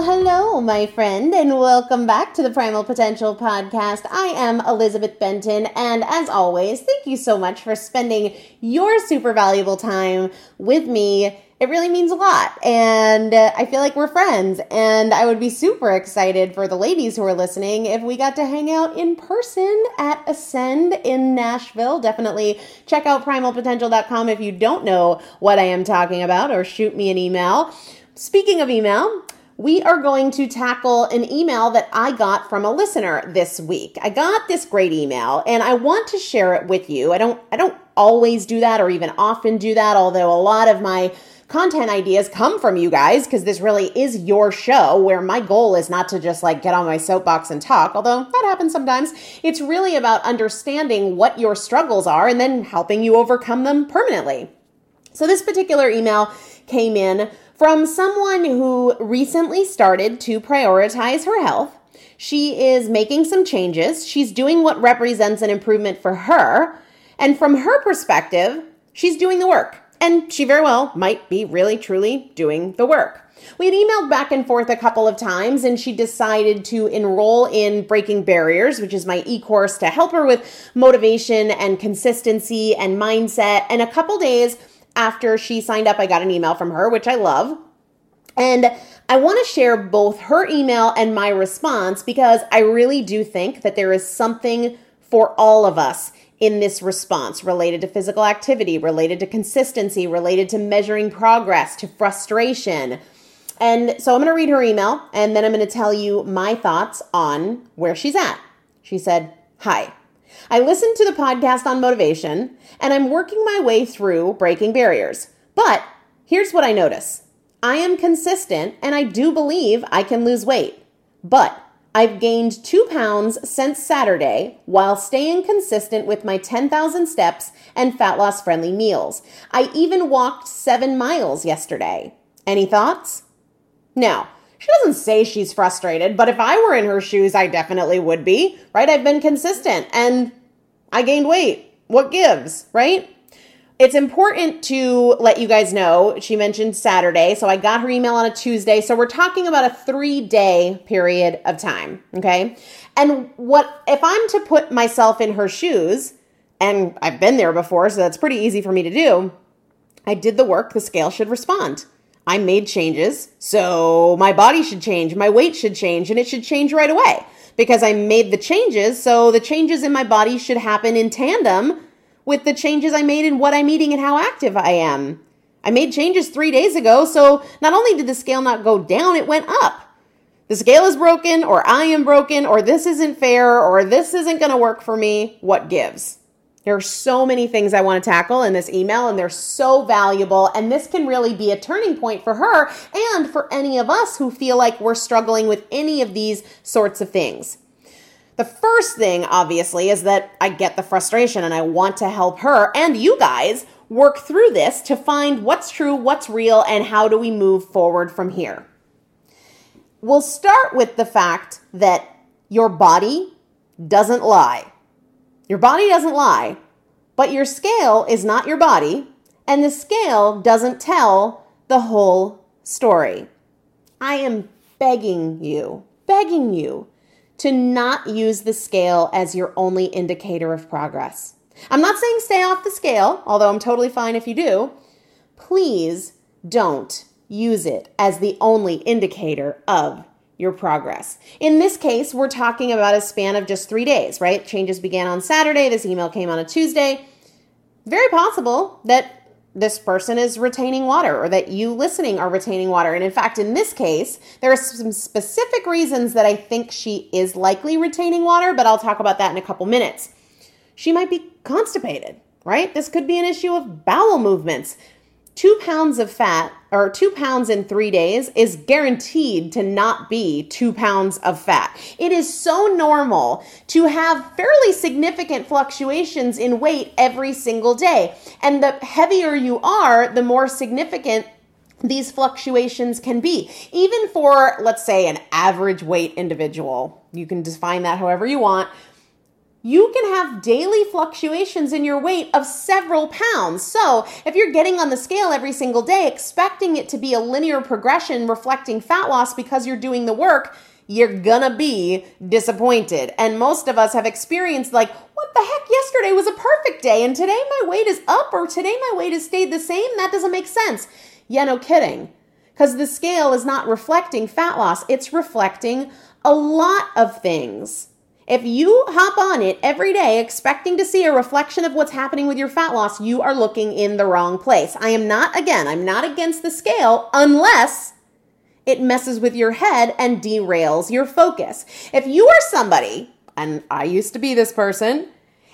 Well, hello, my friend, and welcome back to the Primal Potential Podcast. I am Elizabeth Benton, and as always, thank you so much for spending your super valuable time with me it really means a lot. And uh, I feel like we're friends. And I would be super excited for the ladies who are listening if we got to hang out in person at Ascend in Nashville. Definitely check out primalpotential.com if you don't know what I am talking about or shoot me an email. Speaking of email, we are going to tackle an email that I got from a listener this week. I got this great email and I want to share it with you. I don't I don't always do that or even often do that, although a lot of my content ideas come from you guys because this really is your show where my goal is not to just like get on my soapbox and talk, although that happens sometimes. It's really about understanding what your struggles are and then helping you overcome them permanently. So this particular email came in from someone who recently started to prioritize her health. She is making some changes. She's doing what represents an improvement for her. And from her perspective, she's doing the work. And she very well might be really, truly doing the work. We had emailed back and forth a couple of times, and she decided to enroll in Breaking Barriers, which is my e course to help her with motivation and consistency and mindset. And a couple days after she signed up, I got an email from her, which I love. And I want to share both her email and my response because I really do think that there is something for all of us in this response related to physical activity, related to consistency, related to measuring progress, to frustration. And so I'm going to read her email and then I'm going to tell you my thoughts on where she's at. She said, Hi, I listened to the podcast on motivation and I'm working my way through breaking barriers. But here's what I notice I am consistent and I do believe I can lose weight. But I've gained two pounds since Saturday while staying consistent with my 10,000 steps and fat loss friendly meals. I even walked seven miles yesterday. Any thoughts? Now, she doesn't say she's frustrated, but if I were in her shoes, I definitely would be, right? I've been consistent and I gained weight. What gives, right? it's important to let you guys know. She mentioned Saturday, so I got her email on a Tuesday. So we're talking about a three day period of time. Okay. And what if I'm to put myself in her shoes, and I've been there before, so that's pretty easy for me to do. I did the work, the scale should respond. I made changes, so my body should change, my weight should change, and it should change right away because I made the changes. So the changes in my body should happen in tandem with the changes I made in what I'm eating and how active I am. I made changes three days ago, so not only did the scale not go down, it went up. The scale is broken, or I am broken, or this isn't fair, or this isn't to work for me. What gives? There are so many things I want to tackle in this email, and they're so valuable. And this can really be a turning point for her and for any of us who feel like we're struggling with any of these sorts of things. The first thing, obviously, is that I get the frustration and I want to help her and you guys work through this to find what's true, what's real, and how do we move forward from here. We'll start with the fact that your body doesn't lie. Your body doesn't lie, but your scale is not your body, and the scale doesn't tell the whole story. I am begging you, begging you to not use the scale as your only indicator of progress. I'm not saying stay off the scale, although I'm totally fine if you do. Please don't use it as the only indicator of your progress. In this case, we're talking about a span of just three days, right? Changes began on Saturday, this email came on a Tuesday. Very possible that this person is retaining water or that you listening are retaining water. And in fact, in this case, there are some specific reasons that I think she is likely retaining water, but I'll talk about that in a couple minutes. She might be constipated, right? This could be an issue of bowel movements two pounds of fat or two pounds in three days is guaranteed to not be two pounds of fat. It is so normal to have fairly significant fluctuations in weight every single day. And the heavier you are, the more significant these fluctuations can be. Even for, let's say, an average weight individual, you can define that however you want you can have daily fluctuations in your weight of several pounds. So, if you're getting on the scale every single day, expecting it to be a linear progression reflecting fat loss because you're doing the work, you're gonna be disappointed. And most of us have experienced, like, what the heck? Yesterday was a perfect day, and today my weight is up, or today my weight has stayed the same. That doesn't make sense. Yeah, no kidding. Because the scale is not reflecting fat loss, it's reflecting a lot of things. If you hop on it every day expecting to see a reflection of what's happening with your fat loss, you are looking in the wrong place. I am not, again, I'm not against the scale unless it messes with your head and derails your focus. If you are somebody, and I used to be this person,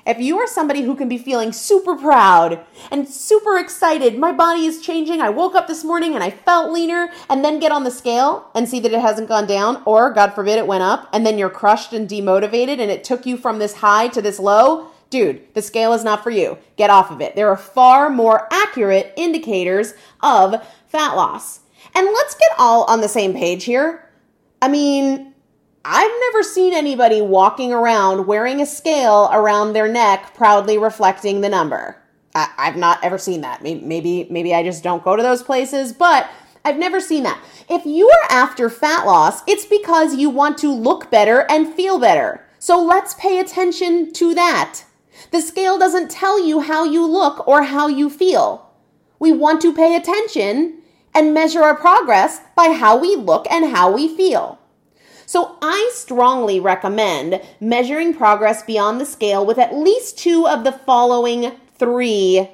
if you are somebody who can be feeling super proud and super excited, my body is changing, I woke up this morning and I felt leaner, and then get on the scale and see that it hasn't gone down, or God forbid it went up, and then you're crushed and demotivated and it took you from this high to this low, dude, the scale is not for you. Get off of it. There are far more accurate indicators of fat loss. And let's get all on the same page here. I mean, I've never seen anybody walking around wearing a scale around their neck, proudly reflecting the number. I, have not ever seen that. Maybe, maybe, maybe I just don't go to those places, but I've never seen that. If you are after fat loss, it's because you want to look better and feel better. So let's pay attention to that. The scale doesn't tell you how you look or how you feel. We want to pay attention and measure our progress by how we look and how we feel. So I strongly recommend measuring progress beyond the scale with at least two of the following three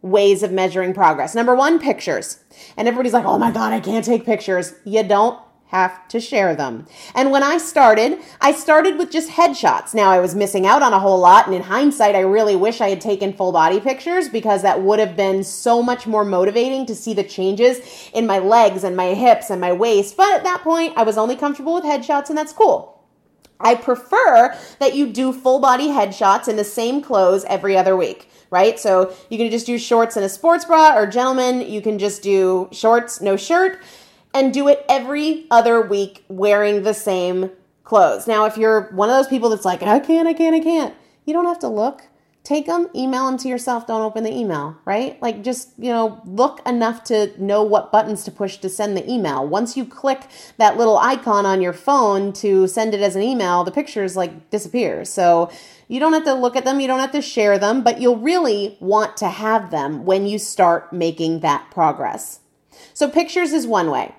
ways of measuring progress. Number one, pictures. And everybody's like, oh my God, I can't take pictures. You don't have to share them. And when I started, I started with just headshots. Now I was missing out on a whole lot. And in hindsight, I really wish I had taken full body pictures because that would have been so much more motivating to see the changes in my legs and my hips and my waist. But at that point, I was only comfortable with headshots and that's cool. I prefer that you do full body headshots in the same clothes every other week right? So you can just do shorts and a sports bra, or gentlemen, you can just do shorts, no shirt and do it every other week wearing the same clothes. Now, if you're one of those people that's like, I can't, I can't, I can't, you don't have to look. Take them, email them to yourself. Don't open the email, right? Like just, you know, look enough to know what buttons to push to send the email. Once you click that little icon on your phone to send it as an email, the pictures like disappear. So you don't have to look at them, you don't have to share them, but you'll really want to have them when you start making that progress. So pictures is one way.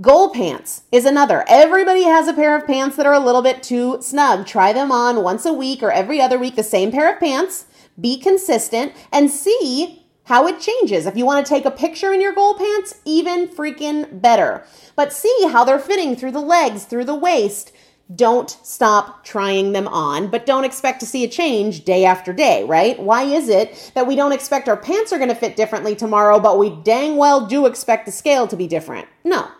Goal pants is another. Everybody has a pair of pants that are a little bit too snug. Try them on once a week or every other week, the same pair of pants. Be consistent and see how it changes. If you want to take a picture in your goal pants, even freaking better. But see how they're fitting through the legs, through the waist. Don't stop trying them on, but don't expect to see a change day after day, right? Why is it that we don't expect our pants are going to fit differently tomorrow, but we dang well do expect the scale to be different? No,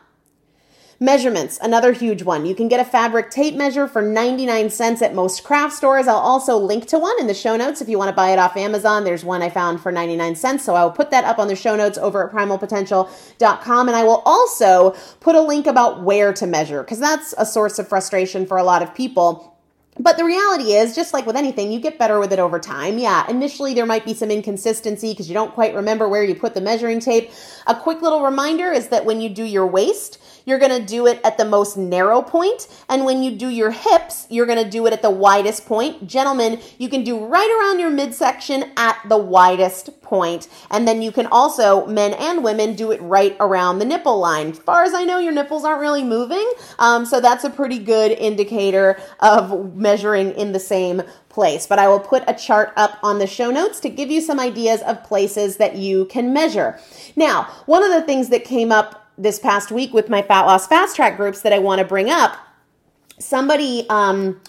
Measurements, another huge one. You can get a fabric tape measure for 99 cents at most craft stores. I'll also link to one in the show notes if you want to buy it off Amazon. There's one I found for 99 cents, so I will put that up on the show notes over at primalpotential.com. And I will also put a link about where to measure because that's a source of frustration for a lot of people. But the reality is, just like with anything, you get better with it over time. Yeah, initially there might be some inconsistency because you don't quite remember where you put the measuring tape. A quick little reminder is that when you do your waist, you're going to do it at the most narrow point. And when you do your hips, you're going to do it at the widest point. Gentlemen, you can do right around your midsection at the widest point. And then you can also, men and women, do it right around the nipple line. As far as I know, your nipples aren't really moving. Um, so that's a pretty good indicator of measuring in the same place. But I will put a chart up on the show notes to give you some ideas of places that you can measure. Now, one of the things that came up this past week with my fat loss fast track groups that I want to bring up. Somebody um,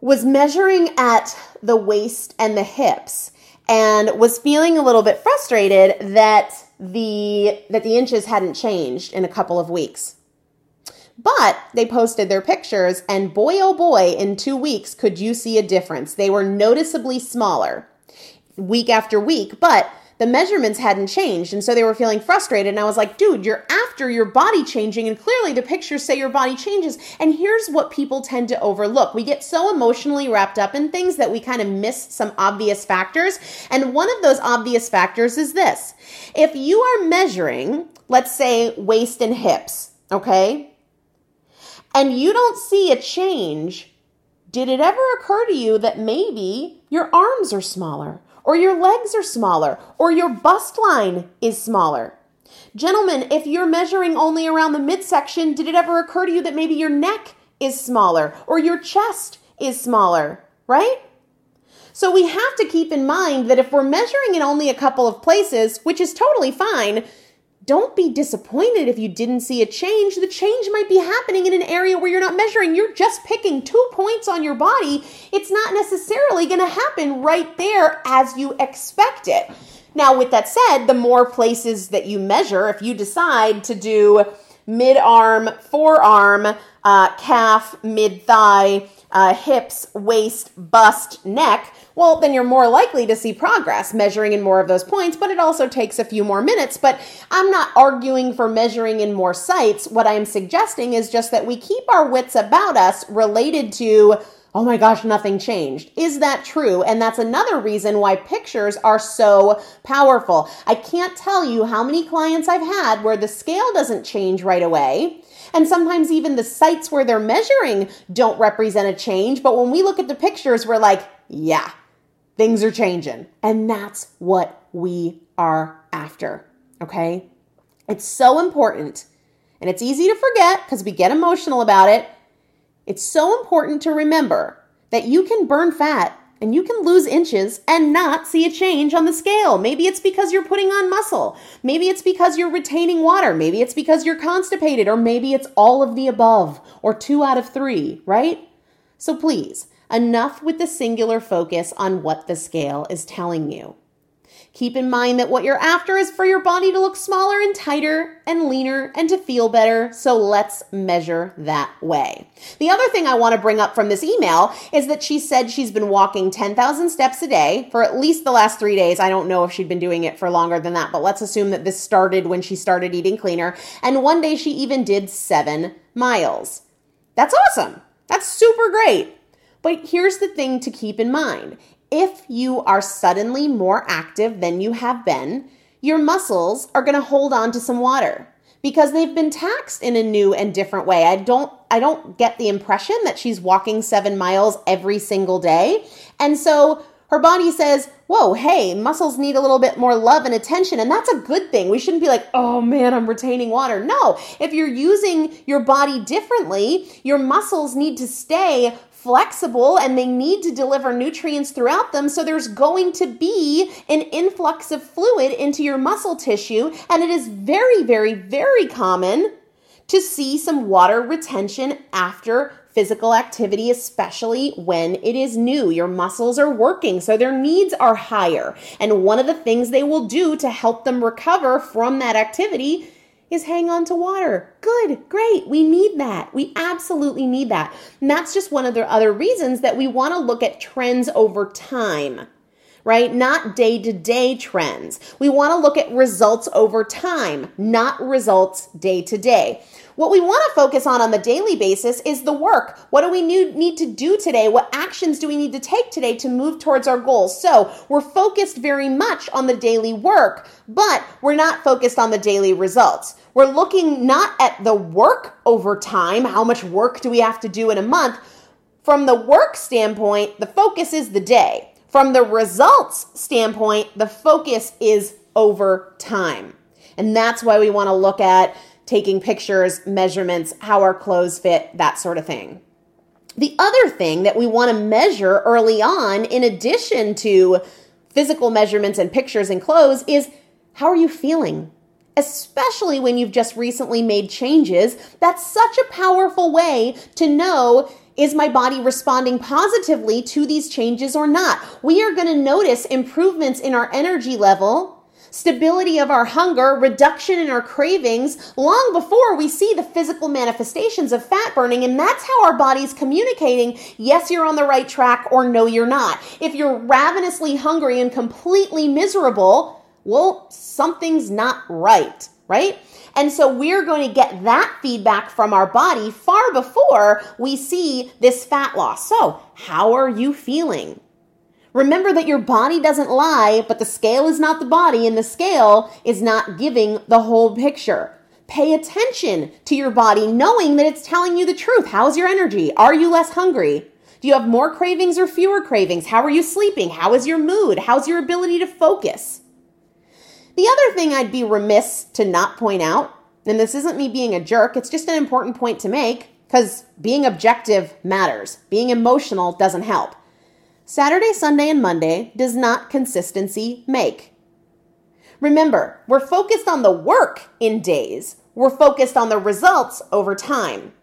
was measuring at the waist and the hips and was feeling a little bit frustrated that the that the inches hadn't changed in a couple of weeks. But they posted their pictures and boy oh boy in 2 weeks could you see a difference. They were noticeably smaller week after week, but the measurements hadn't changed. And so they were feeling frustrated. And I was like, dude, you're after your body changing. And clearly the pictures say your body changes. And here's what people tend to overlook we get so emotionally wrapped up in things that we kind of miss some obvious factors. And one of those obvious factors is this if you are measuring, let's say, waist and hips, okay? And you don't see a change, did it ever occur to you that maybe your arms are smaller? Or your legs are smaller, or your bust line is smaller. Gentlemen, if you're measuring only around the midsection, did it ever occur to you that maybe your neck is smaller or your chest is smaller, right? So we have to keep in mind that if we're measuring in only a couple of places, which is totally fine, don't be disappointed if you didn't see a change. The change might be happening in an area where you're not measuring. You're just picking two points on your body. It's not necessarily going to happen right there as you expect it. Now, with that said, the more places that you measure, if you decide to do mid arm, forearm, uh, calf, mid thigh, uh, hips, waist, bust, neck, well, then you're more likely to see progress measuring in more of those points, but it also takes a few more minutes. But I'm not arguing for measuring in more sites. What I'm suggesting is just that we keep our wits about us related to oh my gosh, nothing changed. Is that true? And that's another reason why pictures are so powerful. I can't tell you how many clients I've had where the scale doesn't change right away. And sometimes even the sites where they're measuring don't represent a change. But when we look at the pictures, we're like, yeah, things are changing. And that's what we are after. Okay. It's so important. And it's easy to forget because we get emotional about it. It's so important to remember that you can burn fat and you can lose inches and not see a change on the scale. Maybe it's because you're putting on muscle. Maybe it's because you're retaining water. Maybe it's because you're constipated, or maybe it's all of the above, or two out of three, right? So please, enough with the singular focus on what the scale is telling you. Keep in mind that what you're after is for your body to look smaller and tighter and leaner and to feel better, so let's measure that way. The other thing I want to bring up from this email is that she said she's been walking 10,000 steps a day for at least the last three days. I don't know if she'd been doing it for longer than that, but let's assume that this started when she started eating cleaner. And one day she even did seven miles. That's awesome. That's super great. But here's the thing to keep in mind if you are suddenly more active than you have been, your muscles are going to hold on to some water because they've been taxed in a new and different way. I don't I don't get the impression that she's walking 7 miles every single day. And so her body says, Whoa, hey, muscles need a little bit more love and attention. And that's a good thing. We shouldn't be like, Oh man, I'm retaining water. No, if you're using your body differently, your muscles need to stay flexible and they need to deliver nutrients throughout them. So there's going to be an influx of fluid into your muscle tissue. And it is very, very, very common to see some water retention after physical activity, especially when it is new. Your muscles are working, so their needs are higher. And one of the things they will do to help them recover from that activity is hang on to water. Good, great. We need that. We absolutely need that. And that's just one of the other reasons that we want to look at trends over time, right? Not day to day trends. We want to look at results over time, not results day to day. What we want to focus on on the daily basis is the work. What do we need to do today? What actions do we need to take today to move towards our goals? So we're focused very much on the daily work, but we're not focused on the daily results. We're looking not at the work over time, how much work do we have to do in a month? From the work standpoint, the focus is the day. From the results standpoint, the focus is over time. And that's why we want to look at taking pictures, measurements, how our clothes fit, that sort of thing. The other thing that we want to measure early on, in addition to physical measurements and pictures and clothes, is how are you feeling? Especially when you've just recently made changes. That's such a powerful way to know is my body responding positively to these changes or not? We are going to notice improvements in our energy level stability of our hunger, reduction in our cravings, long before we see the physical manifestations of fat burning. And that's how our body's communicating yes, you're on the right track, or no, you're not. If you're ravenously hungry and completely miserable, well, something's not right, right? And so we're going to get that feedback from our body far before we see this fat loss. So, how are you feeling? Remember that your body doesn't lie, but the scale is not the body, and the scale is not giving the whole picture. Pay attention to your body, knowing that it's telling you the truth. How's your energy? Are you less hungry? Do you have more cravings or fewer cravings? How are you sleeping? How is your mood? How's your ability to focus? The other thing I'd be remiss to not point out, and this isn't me being a jerk, it's just an important point to make, because being objective matters. Being emotional doesn't help. Saturday, Sunday, and Monday does not consistency make. Remember, we're focused on the work in days, we're focused on the results over time.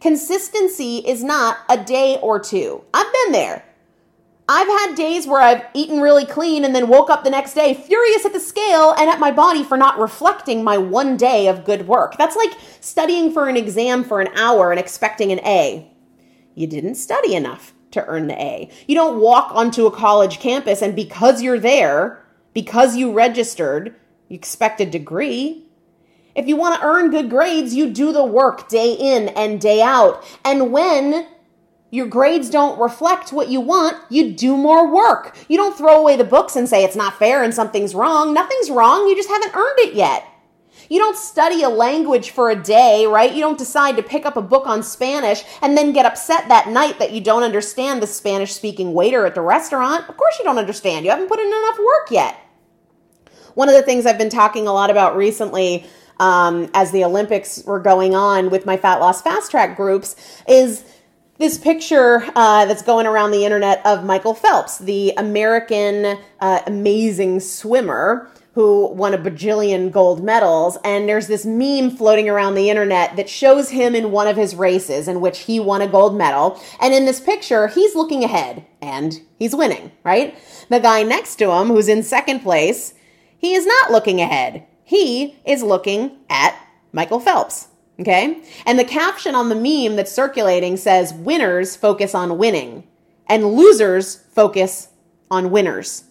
Consistency is not a day or two. I've been there. I've had days where I've eaten really clean and then woke up the next day furious at the scale and at my body for not reflecting my one day of good work. That's like studying for an exam for an hour and expecting an A. You didn't study enough to earn the A. You don't walk onto a college campus and because you're there, because you registered, you expect a degree. If you want to earn good grades, you do the work day in and day out. And when your grades don't reflect what you want, you do more work. You don't throw away the books and say it's not fair and something's wrong. Nothing's wrong, you just haven't earned it yet. You don't study a language for a day, right? You don't decide to pick up a book on Spanish and then get upset that night that you don't understand the Spanish speaking waiter at the restaurant. Of course, you don't understand. You haven't put in enough work yet. One of the things I've been talking a lot about recently um, as the Olympics were going on with my fat loss fast track groups is this picture uh, that's going around the internet of Michael Phelps, the American uh, amazing swimmer who won a bajillion gold medals. And there's this meme floating around the internet that shows him in one of his races in which he won a gold medal. And in this picture, he's looking ahead and he's winning, right? The guy next to him, who's in second place, he is not looking ahead. He is looking at Michael Phelps. Okay? And the caption on the meme that's circulating says winners focus on winning and losers focus on winners.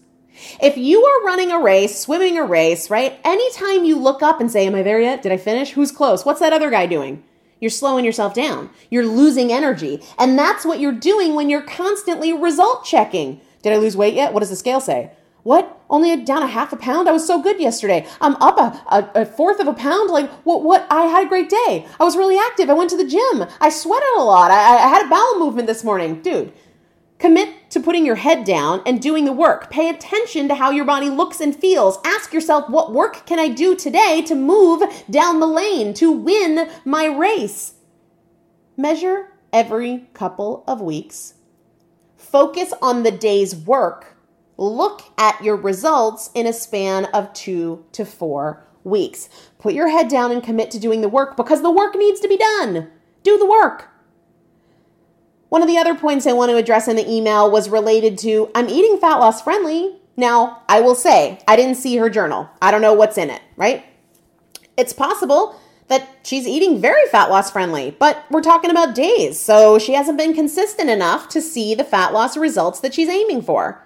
If you are running a race, swimming a race, right? Anytime you look up and say, Am I there yet? Did I finish? Who's close? What's that other guy doing? You're slowing yourself down. You're losing energy. And that's what you're doing when you're constantly result checking. Did I lose weight yet? What does the scale say? What? Only a down a half a pound? I was so good yesterday. I'm up a, a, a, fourth of a pound. Like, what? What? I had a great day. I was really active. I went to the gym. I sweated a lot. I, I had a bowel movement this morning. Dude, commit to putting your head down and doing the work. Pay attention to how your body looks and feels. Ask yourself, what work can I do today to move down the lane, to win my race? Measure every couple of weeks. Focus on the day's work Look at your results in a span of two to four weeks. Put your head down and commit to doing the work because the work needs to be done. Do the work. One of the other points I want to address in the email was related to I'm eating fat loss friendly. Now, I will say, I didn't see her journal. I don't know what's in it, right? It's possible that she's eating very fat loss friendly, but we're talking about days, so she hasn't been consistent enough to see the fat loss results that she's aiming for.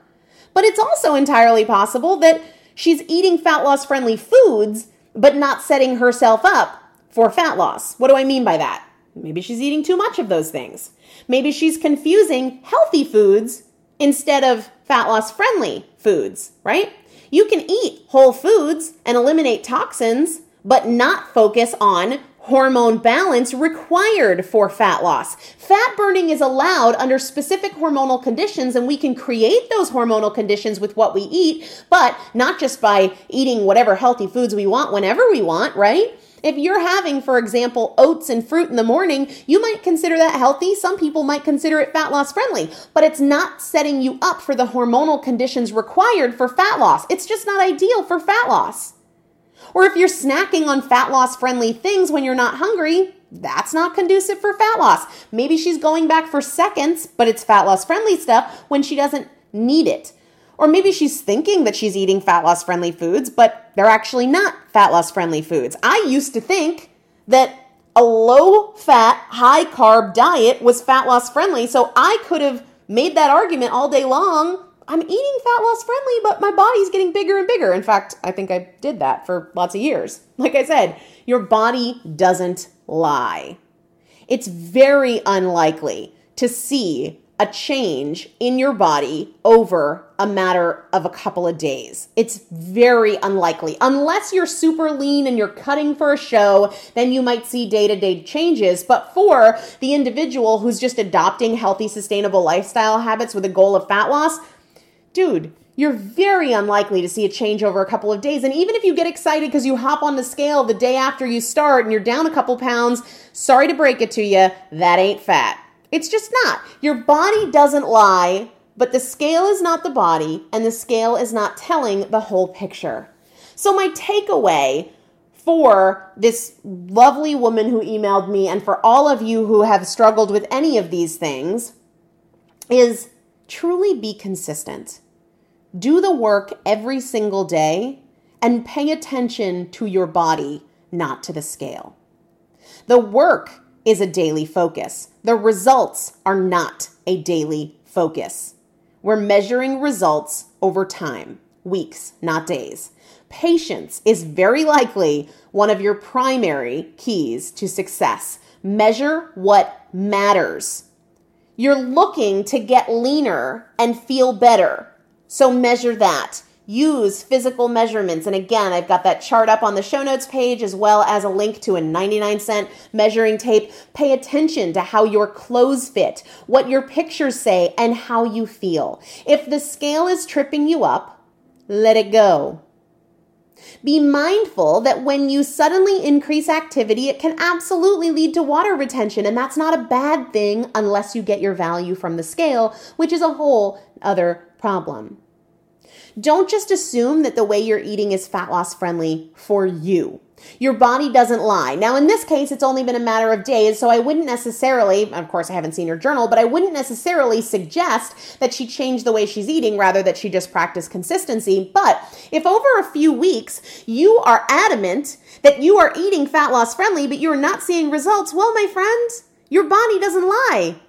But it's also entirely possible that she's eating fat loss friendly foods, but not setting herself up for fat loss. What do I mean by that? Maybe she's eating too much of those things. Maybe she's confusing healthy foods instead of fat loss friendly foods, right? You can eat whole foods and eliminate toxins, but not focus on hormone balance required for fat loss. Fat burning is allowed under specific hormonal conditions, and we can create those hormonal conditions with what we eat, but not just by eating whatever healthy foods we want whenever we want, right? If you're having, for example, oats and fruit in the morning, you might consider that healthy. Some people might consider it fat loss friendly, but it's not setting you up for the hormonal conditions required for fat loss. It's just not ideal for fat loss. Or if you're snacking on fat loss friendly things when you're not hungry, that's not conducive for fat loss. Maybe she's going back for seconds, but it's fat loss friendly stuff when she doesn't need it. Or maybe she's thinking that she's eating fat loss friendly foods, but they're actually not fat loss friendly foods. I used to think that a low fat, high carb diet was fat loss friendly, so I could have made that argument all day long I'm eating fat loss friendly, but my body's getting bigger and bigger. In fact, I think I did that for lots of years. Like I said, your body doesn't lie. It's very unlikely to see a change in your body over a matter of a couple of days. It's very unlikely. Unless you're super lean and you're cutting for a show, then you might see day to day changes. But for the individual who's just adopting healthy, sustainable lifestyle habits with a goal of fat loss, dude, you're very unlikely to see a change over a couple of days. And even if you get excited because you hop on the scale the day after you start and you're down a couple pounds, sorry to break it to you, that ain't fat. It's just not. Your body doesn't lie, but the scale is not the body, and the scale is not telling the whole picture. So, my takeaway for this lovely woman who emailed me, and for all of you who have struggled with any of these things, is truly be consistent. Do the work every single day and pay attention to your body, not to the scale. The work is a daily focus. The results are not a daily focus. We're measuring results over time, weeks, not days. Patience is very likely one of your primary keys to success. Measure what matters. You're looking to get leaner and feel better. So measure that. Use physical measurements. And again, I've got that chart up on the show notes page as well as a link to a 99 cent measuring tape. Pay attention to how your clothes fit, what your pictures say, and how you feel. If the scale is tripping you up, let it go. Be mindful that when you suddenly increase activity, it can absolutely lead to water retention, and that's not a bad thing unless you get your value from the scale, which is a whole other problem. Don't just assume that the way you're eating is fat loss friendly for you. Your body doesn't lie. Now, in this case, it's only been a matter of days, so I wouldn't necessarily, of course, I haven't seen her journal, but I wouldn't necessarily suggest that she change the way she's eating, rather that she just practice consistency. But if over a few weeks you are adamant that you are eating fat loss friendly, but you're not seeing results, well, my friends, your body doesn't lie.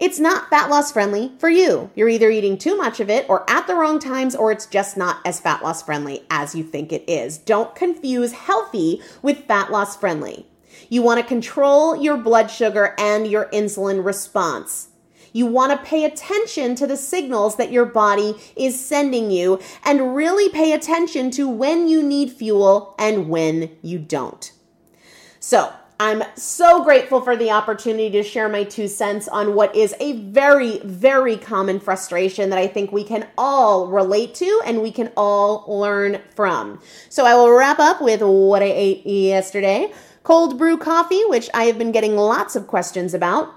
It's not fat loss friendly for you. You're either eating too much of it or at the wrong times, or it's just not as fat loss friendly as you think it is. Don't confuse healthy with fat loss friendly. You want to control your blood sugar and your insulin response. You want to pay attention to the signals that your body is sending you and really pay attention to when you need fuel and when you don't. So, I'm so grateful for the opportunity to share my two cents on what is a very, very common frustration that I think we can all relate to and we can all learn from. So I will wrap up with what I ate yesterday cold brew coffee, which I have been getting lots of questions about.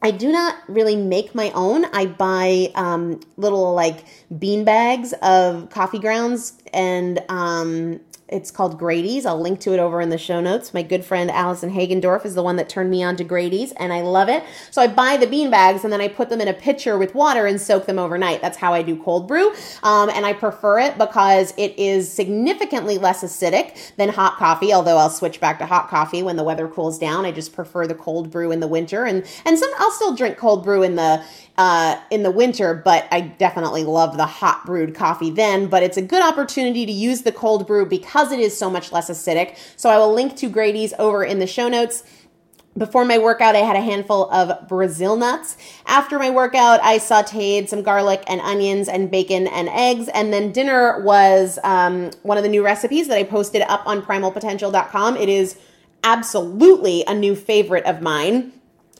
I do not really make my own. I buy um, little like bean bags of coffee grounds and um, it's called Grady's. I'll link to it over in the show notes. My good friend Allison Hagendorf is the one that turned me on to Grady's, and I love it. So I buy the bean bags and then I put them in a pitcher with water and soak them overnight. That's how I do cold brew. Um, and I prefer it because it is significantly less acidic than hot coffee, although I'll switch back to hot coffee when the weather cools down. I just prefer the cold brew in the winter. And, and some, I'll still drink cold brew in the, uh, in the winter, but I definitely love the hot brewed coffee then. But it's a good opportunity to use the cold brew because it is so much less acidic. So I will link to Grady's over in the show notes. Before my workout, I had a handful of Brazil nuts. After my workout, I sauteed some garlic and onions and bacon and eggs. And then dinner was um, one of the new recipes that I posted up on primalpotential.com. It is absolutely a new favorite of mine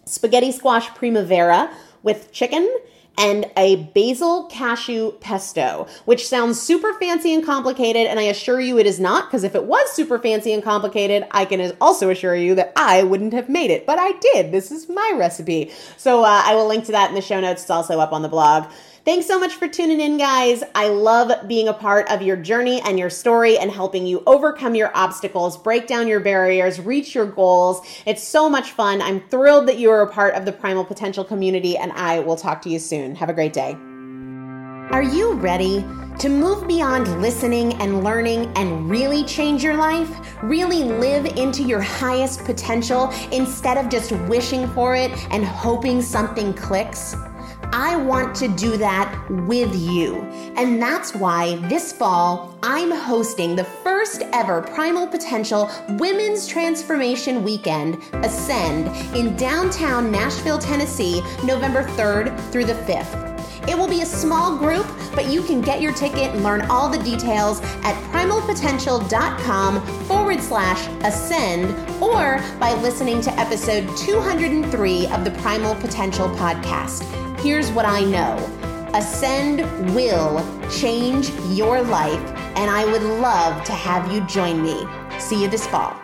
spaghetti squash primavera with chicken and a basil cashew pesto, which sounds super fancy and complicated. And I assure you it is not, because if it was super fancy and complicated, I can also assure you that I wouldn't have made it. But I did. This is my recipe. So uh, I will link to that in the show notes. It's also up on the blog. Thanks so much for tuning in, guys. I love being a part of your journey and your story and helping you overcome your obstacles, break down your barriers, reach your goals. It's so much fun. I'm thrilled that you are a part of the Primal Potential community, and I will talk to you soon. Have a great day. Are you ready to move beyond listening and learning and really change your life? Really live into your highest potential instead of just wishing for it and hoping something clicks? I want to do that with you. And that's why this fall, I'm hosting the first ever Primal Potential Women's Transformation Weekend, Ascend, in downtown Nashville, Tennessee, November 3rd through the 5th. It will be a small group, but you can get your ticket and learn all the details at primalpotential.com forward slash ascend or by listening to episode 203 of the Primal Potential podcast. Here's what I know Ascend will change your life, and I would love to have you join me. See you this fall.